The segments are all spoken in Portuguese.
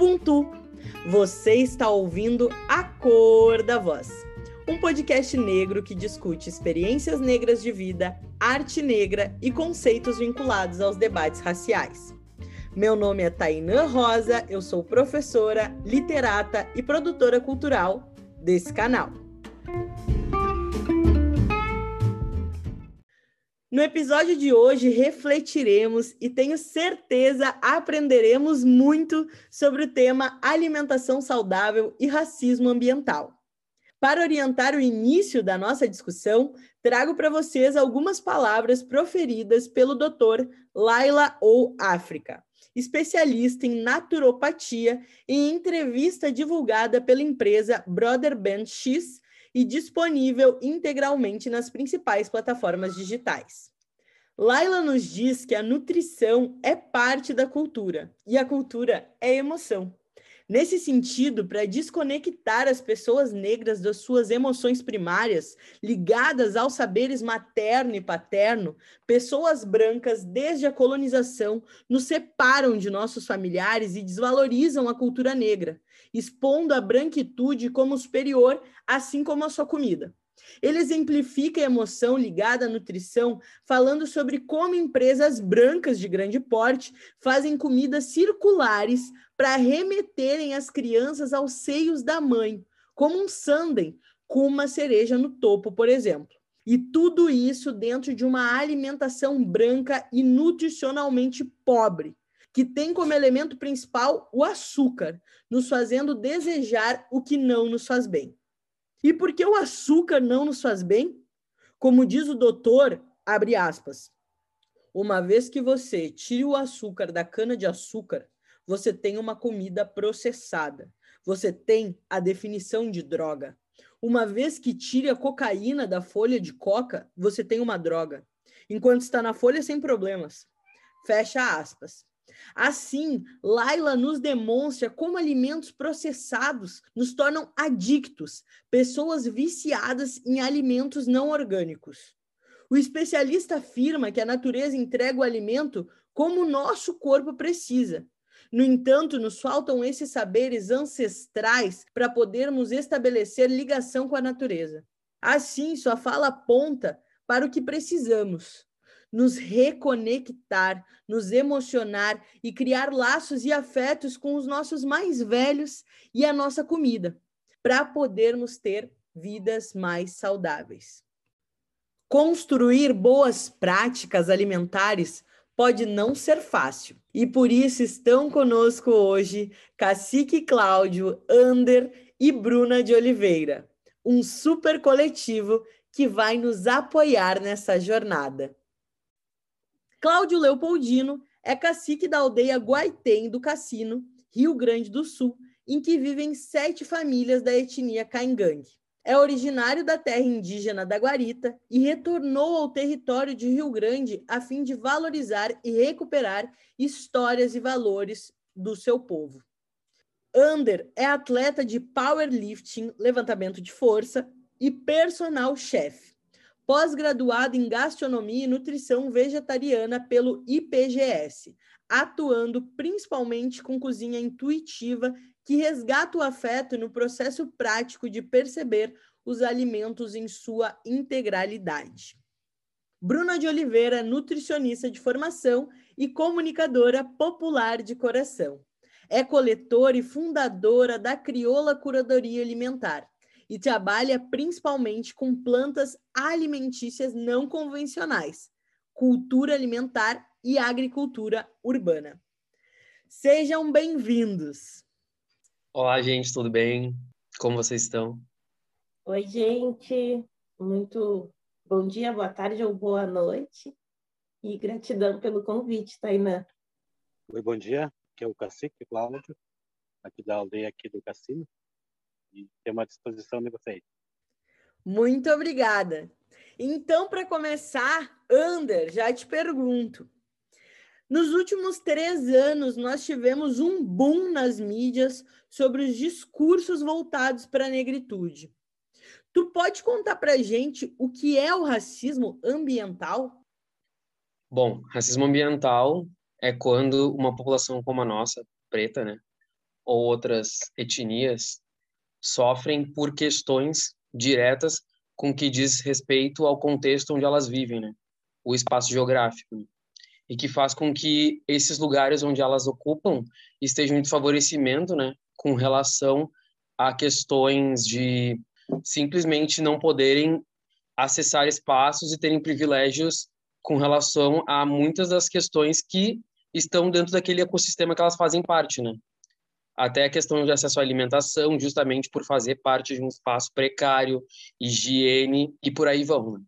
Ubuntu. Você está ouvindo A Cor da Voz, um podcast negro que discute experiências negras de vida, arte negra e conceitos vinculados aos debates raciais. Meu nome é Tainã Rosa, eu sou professora, literata e produtora cultural desse canal. No episódio de hoje, refletiremos e tenho certeza aprenderemos muito sobre o tema alimentação saudável e racismo ambiental. Para orientar o início da nossa discussão, trago para vocês algumas palavras proferidas pelo Dr. Laila ou África, especialista em naturopatia, em entrevista divulgada pela empresa Brother Band X e disponível integralmente nas principais plataformas digitais. Laila nos diz que a nutrição é parte da cultura e a cultura é emoção. Nesse sentido, para desconectar as pessoas negras das suas emoções primárias, ligadas aos saberes materno e paterno, pessoas brancas, desde a colonização, nos separam de nossos familiares e desvalorizam a cultura negra, expondo a branquitude como superior, assim como a sua comida. Ele exemplifica a emoção ligada à nutrição, falando sobre como empresas brancas de grande porte fazem comidas circulares para remeterem as crianças aos seios da mãe, como um sundae com uma cereja no topo, por exemplo. E tudo isso dentro de uma alimentação branca e nutricionalmente pobre, que tem como elemento principal o açúcar, nos fazendo desejar o que não nos faz bem. E por que o açúcar não nos faz bem? Como diz o doutor, abre aspas, uma vez que você tire o açúcar da cana-de-açúcar, você tem uma comida processada. Você tem a definição de droga. Uma vez que tire a cocaína da folha de coca, você tem uma droga. Enquanto está na folha, sem problemas. Fecha aspas. Assim, Laila nos demonstra como alimentos processados nos tornam adictos, pessoas viciadas em alimentos não orgânicos. O especialista afirma que a natureza entrega o alimento como o nosso corpo precisa. No entanto, nos faltam esses saberes ancestrais para podermos estabelecer ligação com a natureza. Assim, sua fala aponta para o que precisamos: nos reconectar, nos emocionar e criar laços e afetos com os nossos mais velhos e a nossa comida, para podermos ter vidas mais saudáveis. Construir boas práticas alimentares pode não ser fácil. E por isso estão conosco hoje Cacique Cláudio, Ander e Bruna de Oliveira, um super coletivo que vai nos apoiar nessa jornada. Cláudio Leopoldino é cacique da aldeia Guaitem do Cassino, Rio Grande do Sul, em que vivem sete famílias da etnia Caingangue. É originário da terra indígena da Guarita e retornou ao território de Rio Grande a fim de valorizar e recuperar histórias e valores do seu povo. Ander é atleta de powerlifting, levantamento de força e personal chef pós-graduado em gastronomia e nutrição vegetariana pelo IPGS, atuando principalmente com cozinha intuitiva que resgata o afeto no processo prático de perceber os alimentos em sua integralidade. Bruna de Oliveira, nutricionista de formação e comunicadora popular de coração. É coletora e fundadora da Crioula Curadoria Alimentar, e trabalha principalmente com plantas alimentícias não convencionais, cultura alimentar e agricultura urbana. Sejam bem-vindos. Olá, gente, tudo bem? Como vocês estão? Oi, gente. Muito bom dia, boa tarde ou boa noite. E gratidão pelo convite, Tainã. Oi, bom dia. Aqui é o Cacique Cláudio, aqui da aldeia aqui do Cassino e ter uma disposição de vocês. Muito obrigada. Então, para começar, Ander, já te pergunto. Nos últimos três anos, nós tivemos um boom nas mídias sobre os discursos voltados para a negritude. Tu pode contar para a gente o que é o racismo ambiental? Bom, racismo ambiental é quando uma população como a nossa, preta, né, ou outras etnias sofrem por questões diretas com que diz respeito ao contexto onde elas vivem, né? O espaço geográfico. Né? E que faz com que esses lugares onde elas ocupam estejam em desfavorecimento, né? Com relação a questões de simplesmente não poderem acessar espaços e terem privilégios com relação a muitas das questões que estão dentro daquele ecossistema que elas fazem parte, né? Até a questão de acesso à alimentação, justamente por fazer parte de um espaço precário, higiene e por aí vão. Né?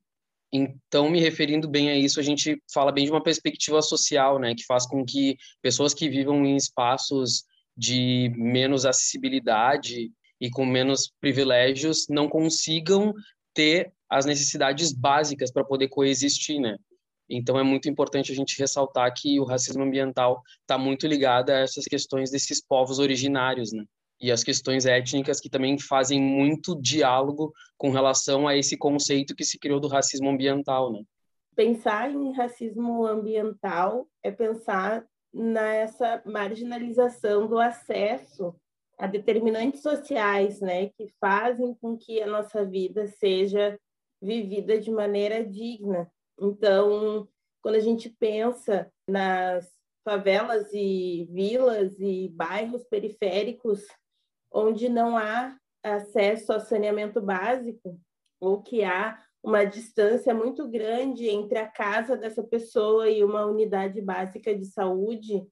Então, me referindo bem a isso, a gente fala bem de uma perspectiva social, né, que faz com que pessoas que vivam em espaços de menos acessibilidade e com menos privilégios não consigam ter as necessidades básicas para poder coexistir, né? Então é muito importante a gente ressaltar que o racismo ambiental está muito ligado a essas questões desses povos originários, né? E as questões étnicas que também fazem muito diálogo com relação a esse conceito que se criou do racismo ambiental, né? Pensar em racismo ambiental é pensar nessa marginalização do acesso a determinantes sociais, né, que fazem com que a nossa vida seja vivida de maneira digna. Então, quando a gente pensa nas favelas e vilas e bairros periféricos onde não há acesso ao saneamento básico ou que há uma distância muito grande entre a casa dessa pessoa e uma unidade básica de saúde,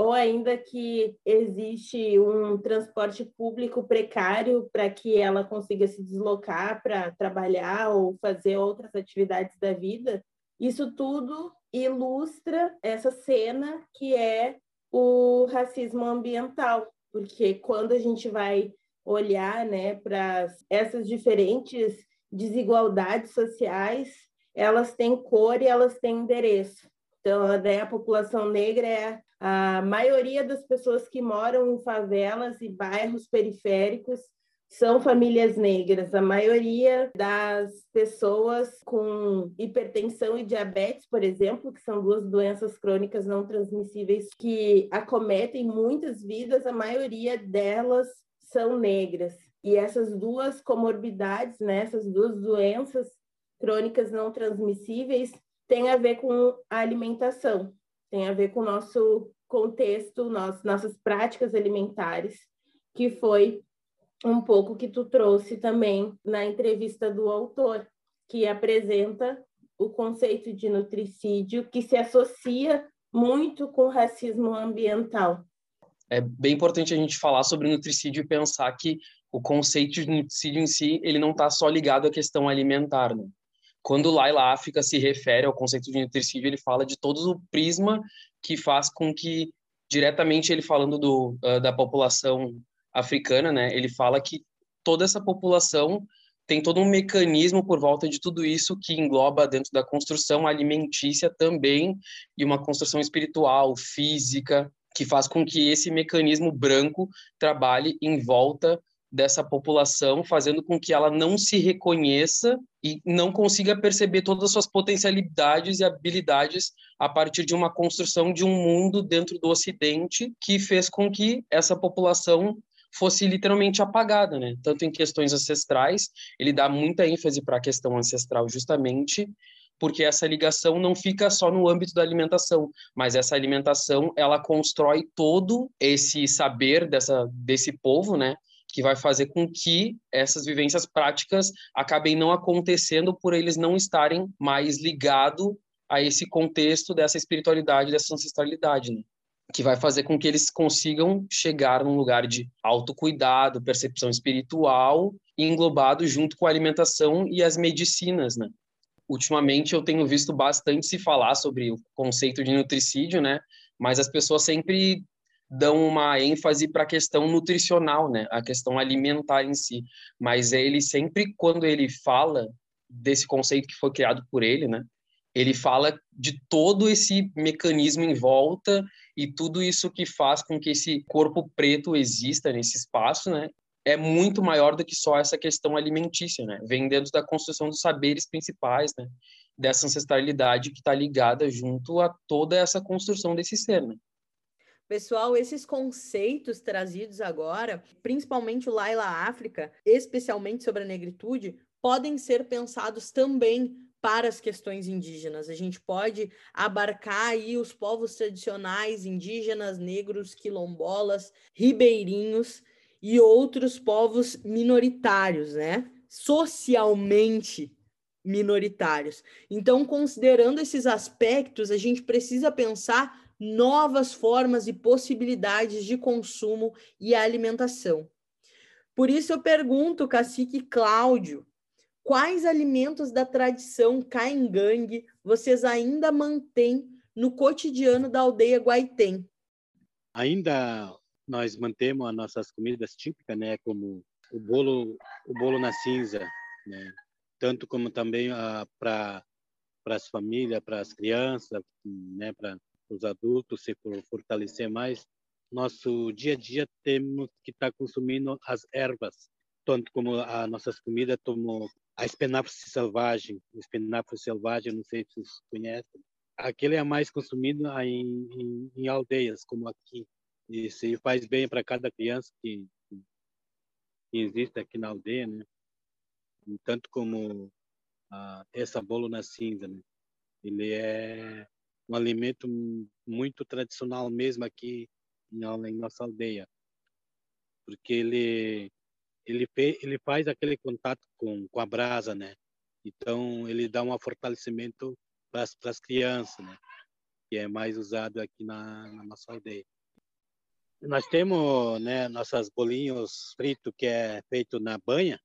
ou ainda que existe um transporte público precário para que ela consiga se deslocar para trabalhar ou fazer outras atividades da vida. Isso tudo ilustra essa cena que é o racismo ambiental, porque quando a gente vai olhar né, para essas diferentes desigualdades sociais, elas têm cor e elas têm endereço. Então, a população negra é a maioria das pessoas que moram em favelas e bairros periféricos são famílias negras. A maioria das pessoas com hipertensão e diabetes, por exemplo, que são duas doenças crônicas não transmissíveis que acometem muitas vidas, a maioria delas são negras. E essas duas comorbidades, né, essas duas doenças crônicas não transmissíveis, têm a ver com a alimentação tem a ver com o nosso contexto, nossas práticas alimentares, que foi um pouco que tu trouxe também na entrevista do autor, que apresenta o conceito de nutricídio, que se associa muito com racismo ambiental. É bem importante a gente falar sobre nutricídio e pensar que o conceito de nutricídio em si, ele não está só ligado à questão alimentar, né? Quando Laila África se refere ao conceito de nutricídio, ele fala de todo o prisma que faz com que, diretamente ele falando do, uh, da população africana, né, ele fala que toda essa população tem todo um mecanismo por volta de tudo isso que engloba dentro da construção alimentícia também e uma construção espiritual, física, que faz com que esse mecanismo branco trabalhe em volta dessa população, fazendo com que ela não se reconheça e não consiga perceber todas as suas potencialidades e habilidades a partir de uma construção de um mundo dentro do Ocidente que fez com que essa população fosse literalmente apagada, né? Tanto em questões ancestrais, ele dá muita ênfase para a questão ancestral justamente porque essa ligação não fica só no âmbito da alimentação, mas essa alimentação ela constrói todo esse saber dessa desse povo, né? Que vai fazer com que essas vivências práticas acabem não acontecendo por eles não estarem mais ligados a esse contexto dessa espiritualidade, dessa ancestralidade, né? que vai fazer com que eles consigam chegar num lugar de autocuidado, percepção espiritual, englobado junto com a alimentação e as medicinas, né? Ultimamente eu tenho visto bastante se falar sobre o conceito de nutricídio, né? Mas as pessoas sempre dão uma ênfase para a questão nutricional, né? A questão alimentar em si. Mas ele sempre, quando ele fala desse conceito que foi criado por ele, né? Ele fala de todo esse mecanismo em volta e tudo isso que faz com que esse corpo preto exista nesse espaço, né? É muito maior do que só essa questão alimentícia, né? Vem dentro da construção dos saberes principais, né? Dessa ancestralidade que está ligada junto a toda essa construção desse ser, né? Pessoal, esses conceitos trazidos agora, principalmente o Laila África, especialmente sobre a negritude, podem ser pensados também para as questões indígenas. A gente pode abarcar aí os povos tradicionais indígenas, negros, quilombolas, ribeirinhos e outros povos minoritários, né? Socialmente minoritários. Então, considerando esses aspectos, a gente precisa pensar novas formas e possibilidades de consumo e alimentação. Por isso eu pergunto, cacique Cláudio, quais alimentos da tradição caingangue vocês ainda mantêm no cotidiano da aldeia Guaitem? Ainda nós mantemos as nossas comidas típicas, né, como o bolo, o bolo na cinza, né, tanto como também uh, para para as famílias, para as crianças, né, para os adultos se fortalecer mais. Nosso dia a dia temos que estar tá consumindo as ervas, tanto como as nossas comidas, como a espinafre selvagem, o espinafre selvagem, não sei se vocês conhecem. Aquele é mais consumido em, em, em aldeias, como aqui. E se faz bem para cada criança que, que existe aqui na aldeia, né? Tanto como ah, essa bolo na cinza, né? Ele é um alimento muito tradicional mesmo aqui em nossa aldeia, porque ele ele, ele faz aquele contato com, com a brasa, né? Então, ele dá um fortalecimento para as crianças, né? Que é mais usado aqui na, na nossa aldeia. Nós temos, né, nossas bolinhos fritos que é feito na banha,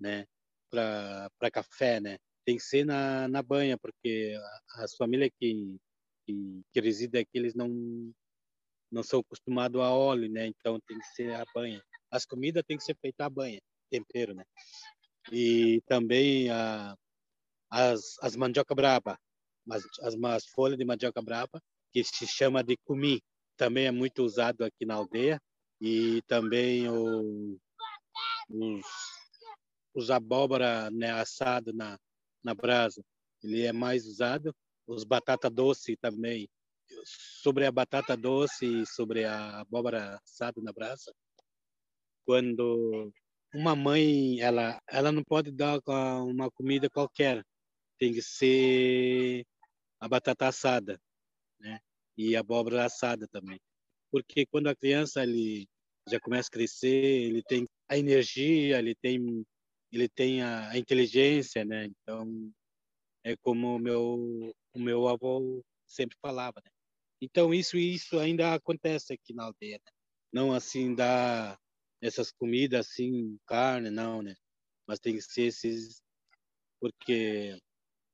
né? Para café, né? Tem que ser na, na banha, porque as famílias que, que, que residem aqui, eles não, não são acostumados a óleo, né? Então tem que ser a banha as comidas têm que ser feitas à banha, tempero, né? E também a, as, as mandioca braba, as, as, as folhas de mandioca braba, que se chama de cumi, também é muito usado aqui na aldeia. E também o, os, os abóbora né, assado na, na brasa, ele é mais usado. Os batata doce também, sobre a batata doce e sobre a abóbora assada na brasa, quando uma mãe ela ela não pode dar uma comida qualquer tem que ser a batata assada né? E a abóbora assada também. Porque quando a criança ele já começa a crescer ele tem a energia ele tem ele tem a, a inteligência né? Então é como meu o meu avô sempre falava né? então isso isso ainda acontece aqui na aldeia né? não assim da essas comidas assim, carne, não, né? Mas tem que ser esses, porque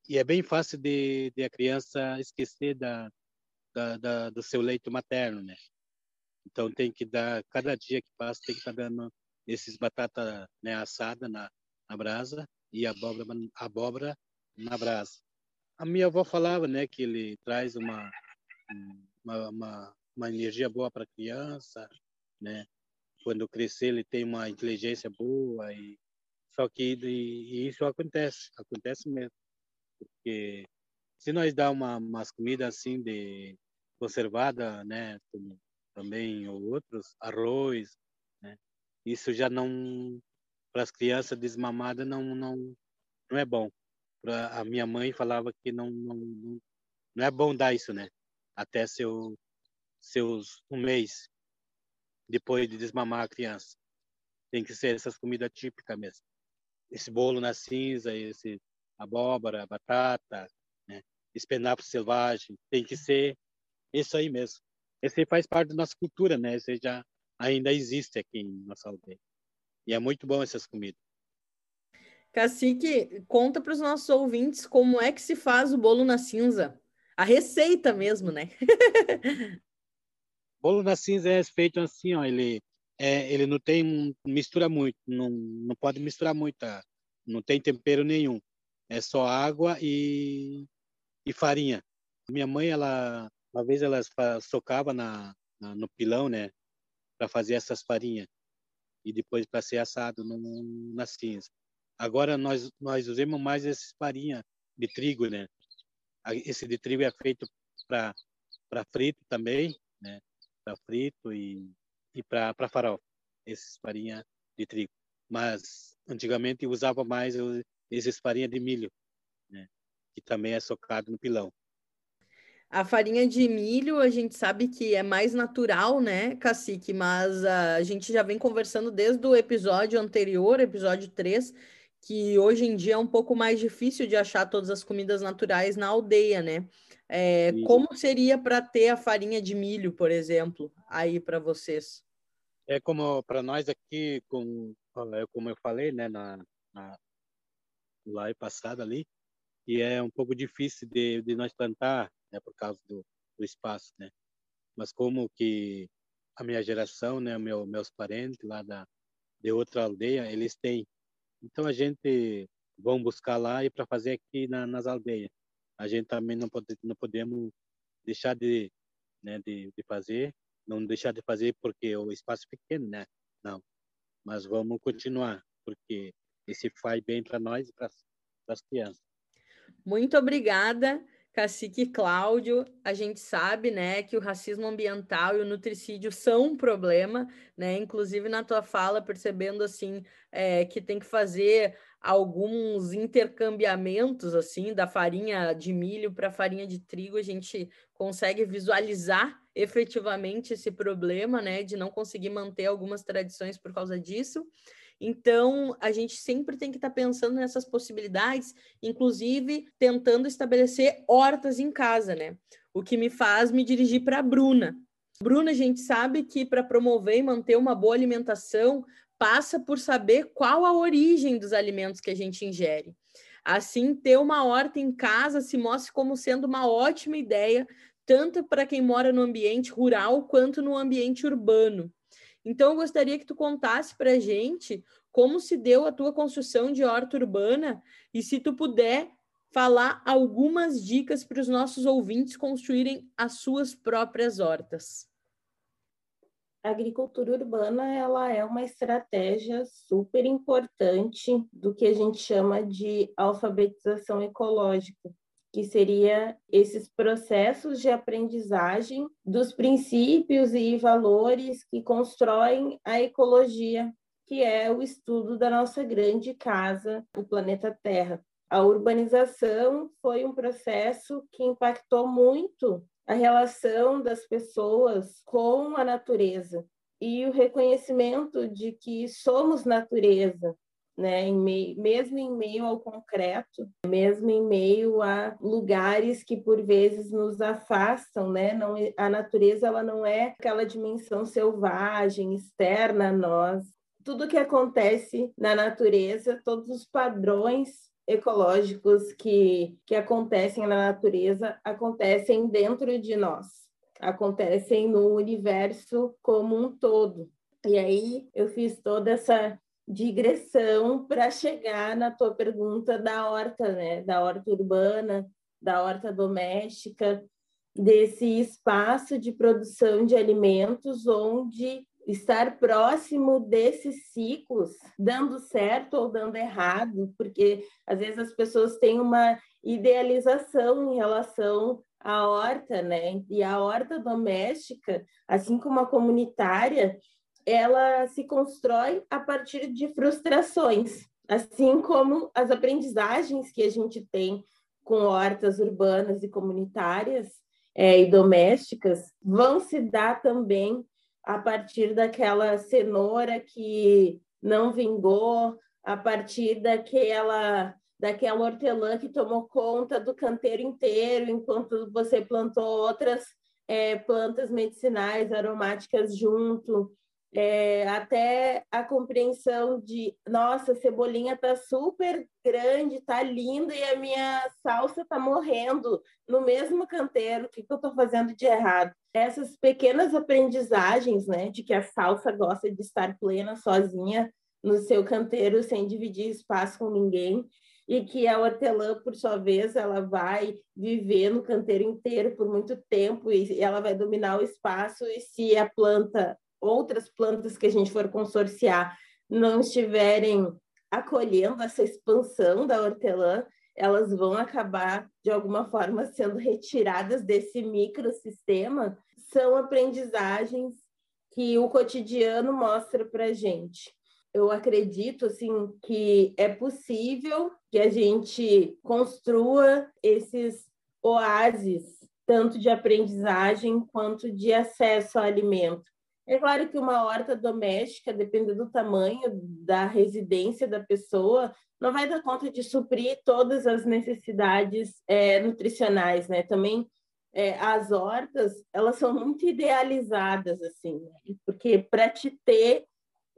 e é bem fácil de, de a criança esquecer da, da, da, do seu leito materno, né? Então tem que dar cada dia que passa tem que estar tá dando esses batata né, assada na, na brasa e abóbora abóbora na brasa. A minha avó falava, né, que ele traz uma uma, uma, uma energia boa para a criança, né? quando crescer ele tem uma inteligência boa e só que e, e isso acontece acontece mesmo porque se nós dá uma umas comidas assim de conservada né também ou outros arroz né isso já não para as crianças desmamadas não não não é bom pra, a minha mãe falava que não, não não é bom dar isso né até seu seus um mês depois de desmamar a criança. Tem que ser essas comidas típicas mesmo. Esse bolo na cinza, esse abóbora, batata, né? espinafre selvagem, tem que ser isso aí mesmo. Esse faz parte da nossa cultura, né? Esse já ainda existe aqui em nossa aldeia. E é muito bom essas comidas. Cacique, conta para os nossos ouvintes como é que se faz o bolo na cinza. A receita mesmo, né? Bolo na cinza é feito assim, ó, ele é, ele não tem mistura muito, não, não pode misturar muito, não tem tempero nenhum. É só água e, e farinha. Minha mãe, ela uma vez ela socava na, na no pilão, né, para fazer essas farinhas e depois para ser assado no, na cinza. Agora nós nós usamos mais essas farinha de trigo, né? Esse de trigo é feito para para frito também, né? frito e, e para farol, esses farinha de trigo. Mas antigamente usava mais esses farinha de milho, né? que também é socado no pilão. A farinha de milho, a gente sabe que é mais natural, né, cacique? Mas a gente já vem conversando desde o episódio anterior, episódio 3, que hoje em dia é um pouco mais difícil de achar todas as comidas naturais na aldeia, né? É, como seria para ter a farinha de milho, por exemplo, aí para vocês? É como para nós aqui, com, como eu falei, né, na, na live passada ali, e é um pouco difícil de, de nós plantar, né, por causa do, do espaço, né? Mas como que a minha geração, né, meu, meus parentes lá da de outra aldeia, eles têm então a gente vão buscar lá e para fazer aqui na, nas aldeias. A gente também não pode não podemos deixar de né, de, de fazer, não deixar de fazer porque o espaço é pequeno, né? Não. Mas vamos continuar porque esse faz bem para nós e para as crianças. Muito obrigada. Cacique Cláudio, a gente sabe, né, que o racismo ambiental e o nutricídio são um problema, né? Inclusive na tua fala, percebendo assim é, que tem que fazer alguns intercambiamentos assim da farinha de milho para farinha de trigo, a gente consegue visualizar efetivamente esse problema, né, de não conseguir manter algumas tradições por causa disso. Então, a gente sempre tem que estar tá pensando nessas possibilidades, inclusive tentando estabelecer hortas em casa, né? O que me faz me dirigir para a Bruna. Bruna, a gente sabe que para promover e manter uma boa alimentação passa por saber qual a origem dos alimentos que a gente ingere. Assim, ter uma horta em casa se mostra como sendo uma ótima ideia, tanto para quem mora no ambiente rural quanto no ambiente urbano. Então, eu gostaria que tu contasse para a gente como se deu a tua construção de horta urbana e se tu puder falar algumas dicas para os nossos ouvintes construírem as suas próprias hortas. A agricultura urbana ela é uma estratégia super importante do que a gente chama de alfabetização ecológica que seria esses processos de aprendizagem dos princípios e valores que constroem a ecologia, que é o estudo da nossa grande casa, o planeta Terra. A urbanização foi um processo que impactou muito a relação das pessoas com a natureza e o reconhecimento de que somos natureza, né, em meio, mesmo em meio ao concreto, mesmo em meio a lugares que por vezes nos afastam, né? Não, a natureza ela não é aquela dimensão selvagem externa a nós. Tudo que acontece na natureza, todos os padrões ecológicos que, que acontecem na natureza acontecem dentro de nós, acontecem no universo como um todo. E aí eu fiz toda essa digressão para chegar na tua pergunta da horta, né? Da horta urbana, da horta doméstica, desse espaço de produção de alimentos onde estar próximo desses ciclos, dando certo ou dando errado, porque às vezes as pessoas têm uma idealização em relação à horta, né? E a horta doméstica, assim como a comunitária, ela se constrói a partir de frustrações, assim como as aprendizagens que a gente tem com hortas urbanas e comunitárias é, e domésticas vão se dar também a partir daquela cenoura que não vingou, a partir daquela daquela hortelã que tomou conta do canteiro inteiro, enquanto você plantou outras é, plantas medicinais aromáticas junto é, até a compreensão de, nossa, a cebolinha tá super grande, tá linda e a minha salsa tá morrendo no mesmo canteiro, o que, que eu estou fazendo de errado? Essas pequenas aprendizagens, né, de que a salsa gosta de estar plena sozinha no seu canteiro, sem dividir espaço com ninguém, e que a hortelã, por sua vez, ela vai viver no canteiro inteiro por muito tempo e ela vai dominar o espaço, e se a planta outras plantas que a gente for consorciar não estiverem acolhendo essa expansão da hortelã, elas vão acabar, de alguma forma, sendo retiradas desse microsistema, são aprendizagens que o cotidiano mostra para gente. Eu acredito assim que é possível que a gente construa esses oásis tanto de aprendizagem quanto de acesso ao alimento. É claro que uma horta doméstica, dependendo do tamanho da residência da pessoa, não vai dar conta de suprir todas as necessidades é, nutricionais, né? Também é, as hortas, elas são muito idealizadas, assim, né? porque para te ter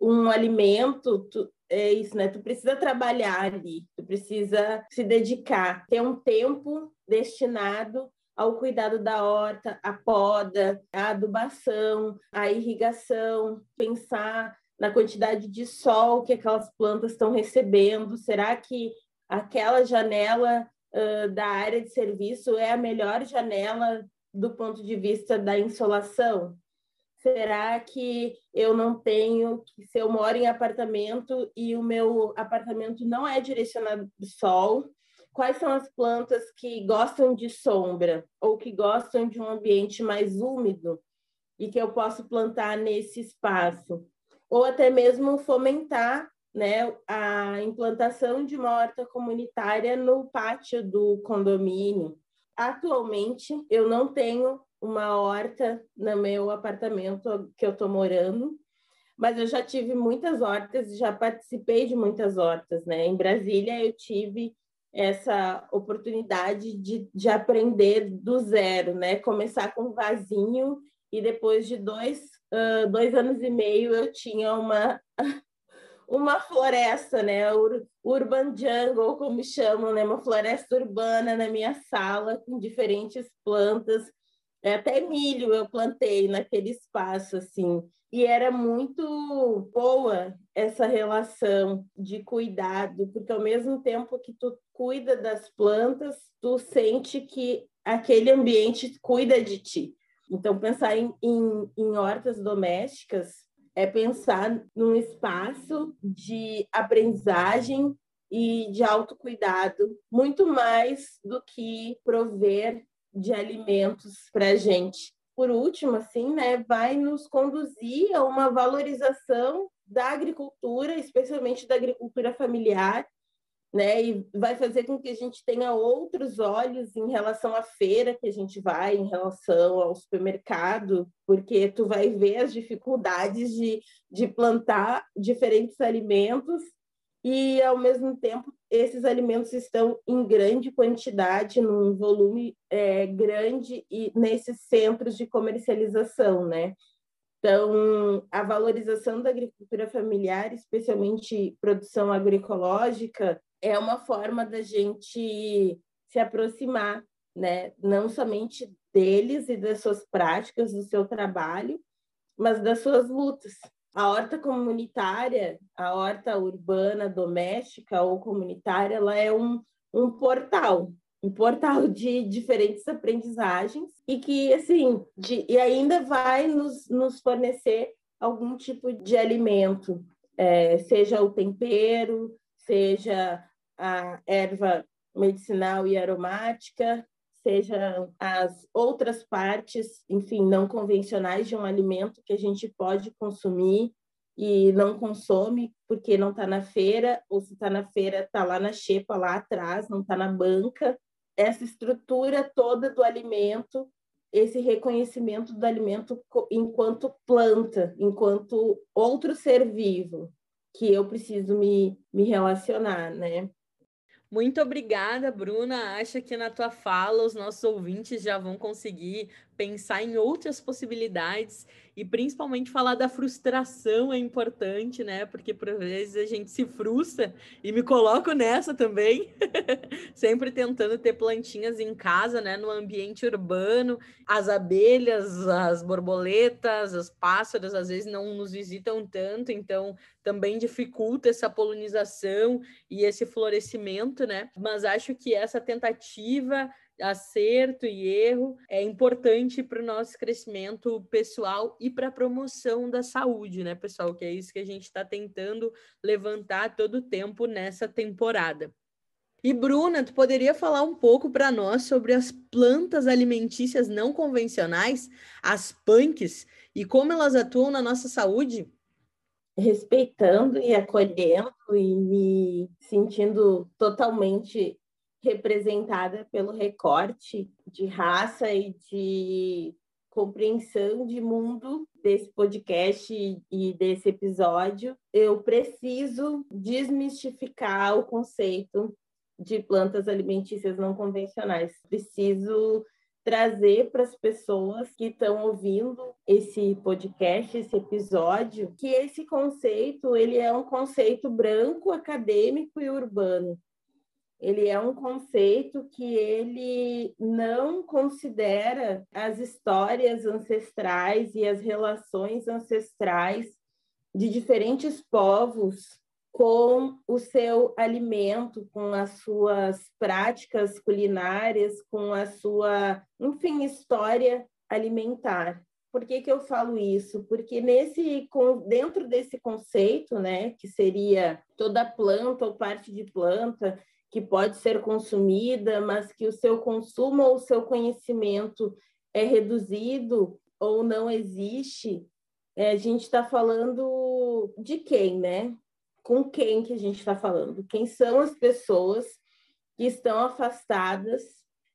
um alimento, tu, é isso, né? Tu precisa trabalhar ali, tu precisa se dedicar, ter um tempo destinado ao cuidado da horta, a poda, a adubação, a irrigação, pensar na quantidade de sol que aquelas plantas estão recebendo. Será que aquela janela uh, da área de serviço é a melhor janela do ponto de vista da insolação? Será que eu não tenho, se eu moro em apartamento e o meu apartamento não é direcionado de sol, quais são as plantas que gostam de sombra ou que gostam de um ambiente mais úmido e que eu posso plantar nesse espaço? Ou até mesmo fomentar né, a implantação de uma horta comunitária no pátio do condomínio. Atualmente, eu não tenho uma horta no meu apartamento que eu estou morando, mas eu já tive muitas hortas, já participei de muitas hortas, né? Em Brasília, eu tive essa oportunidade de, de aprender do zero, né? Começar com um vasinho e depois de dois, uh, dois anos e meio eu tinha uma uma floresta, né? Urban jungle, como chamam, né? Uma floresta urbana na minha sala com diferentes plantas, é, até milho eu plantei naquele espaço assim. E era muito boa essa relação de cuidado, porque ao mesmo tempo que tu cuida das plantas, tu sente que aquele ambiente cuida de ti. Então, pensar em, em, em hortas domésticas é pensar num espaço de aprendizagem e de autocuidado, muito mais do que prover de alimentos para a gente por último, assim, né, vai nos conduzir a uma valorização da agricultura, especialmente da agricultura familiar, né, e vai fazer com que a gente tenha outros olhos em relação à feira que a gente vai, em relação ao supermercado, porque tu vai ver as dificuldades de, de plantar diferentes alimentos e, ao mesmo tempo, esses alimentos estão em grande quantidade, num volume é, grande e nesses centros de comercialização, né? Então, a valorização da agricultura familiar, especialmente produção agroecológica, é uma forma da gente se aproximar, né? Não somente deles e das suas práticas, do seu trabalho, mas das suas lutas. A horta comunitária, a horta urbana, doméstica ou comunitária, ela é um, um portal, um portal de diferentes aprendizagens e que, assim, de, e ainda vai nos, nos fornecer algum tipo de alimento, é, seja o tempero, seja a erva medicinal e aromática, seja as outras partes, enfim, não convencionais de um alimento que a gente pode consumir e não consome porque não está na feira, ou se está na feira, está lá na xepa, lá atrás, não está na banca. Essa estrutura toda do alimento, esse reconhecimento do alimento enquanto planta, enquanto outro ser vivo, que eu preciso me, me relacionar, né? Muito obrigada, Bruna. Acho que na tua fala os nossos ouvintes já vão conseguir pensar em outras possibilidades e principalmente falar da frustração é importante, né? Porque por vezes a gente se frustra e me coloco nessa também, sempre tentando ter plantinhas em casa, né? No ambiente urbano, as abelhas, as borboletas, os pássaros às vezes não nos visitam tanto, então também dificulta essa polinização e esse florescimento, né? Mas acho que essa tentativa acerto e erro é importante para o nosso crescimento pessoal e para a promoção da saúde, né, pessoal? Que é isso que a gente está tentando levantar todo o tempo nessa temporada. E Bruna, tu poderia falar um pouco para nós sobre as plantas alimentícias não convencionais, as punks, e como elas atuam na nossa saúde? Respeitando e acolhendo e me sentindo totalmente representada pelo recorte de raça e de compreensão de mundo desse podcast e desse episódio, eu preciso desmistificar o conceito de plantas alimentícias não convencionais. Preciso trazer para as pessoas que estão ouvindo esse podcast, esse episódio, que esse conceito ele é um conceito branco, acadêmico e urbano ele é um conceito que ele não considera as histórias ancestrais e as relações ancestrais de diferentes povos com o seu alimento, com as suas práticas culinárias, com a sua, enfim, história alimentar. Por que, que eu falo isso? Porque nesse dentro desse conceito, né, que seria toda planta ou parte de planta, que pode ser consumida, mas que o seu consumo ou o seu conhecimento é reduzido ou não existe, é, a gente está falando de quem, né? Com quem que a gente está falando? Quem são as pessoas que estão afastadas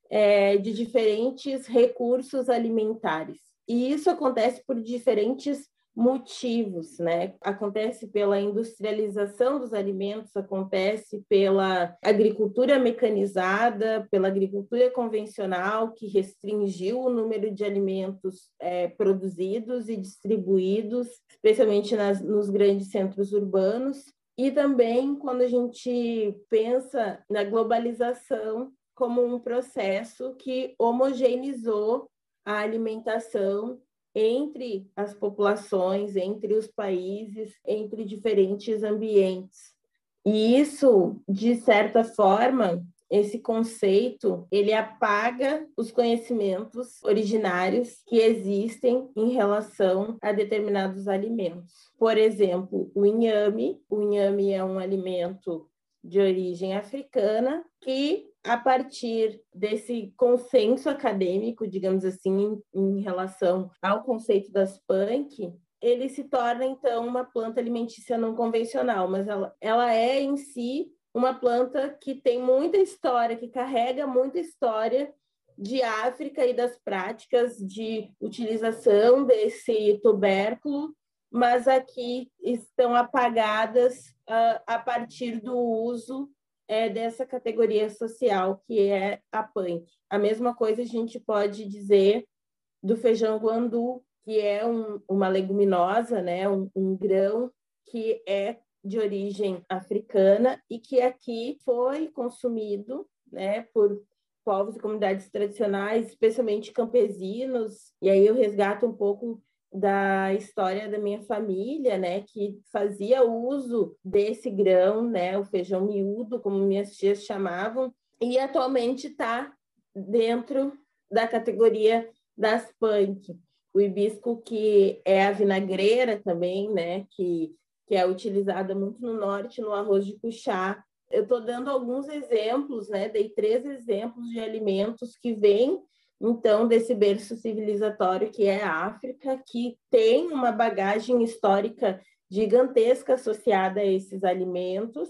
é, de diferentes recursos alimentares? E isso acontece por diferentes motivos, né? Acontece pela industrialização dos alimentos, acontece pela agricultura mecanizada, pela agricultura convencional, que restringiu o número de alimentos é, produzidos e distribuídos, especialmente nas, nos grandes centros urbanos. E também quando a gente pensa na globalização como um processo que homogeneizou a alimentação entre as populações, entre os países, entre diferentes ambientes. E isso, de certa forma, esse conceito, ele apaga os conhecimentos originários que existem em relação a determinados alimentos. Por exemplo, o inhame. O inhame é um alimento de origem africana que a partir desse consenso acadêmico, digamos assim, em, em relação ao conceito das punk, ele se torna então uma planta alimentícia não convencional, mas ela, ela é em si uma planta que tem muita história, que carrega muita história de África e das práticas de utilização desse tubérculo, mas aqui estão apagadas uh, a partir do uso é dessa categoria social que é a punk. A mesma coisa a gente pode dizer do feijão guandu, que é um, uma leguminosa, né, um, um grão que é de origem africana e que aqui foi consumido, né, por povos e comunidades tradicionais, especialmente campesinos. E aí eu resgato um pouco da história da minha família, né, que fazia uso desse grão, né, o feijão miúdo, como minhas tias chamavam, e atualmente está dentro da categoria das punk. O hibisco que é a vinagreira também, né, que, que é utilizada muito no norte no arroz de cuchá. Eu estou dando alguns exemplos, né, dei três exemplos de alimentos que vêm então, desse berço civilizatório que é a África, que tem uma bagagem histórica gigantesca associada a esses alimentos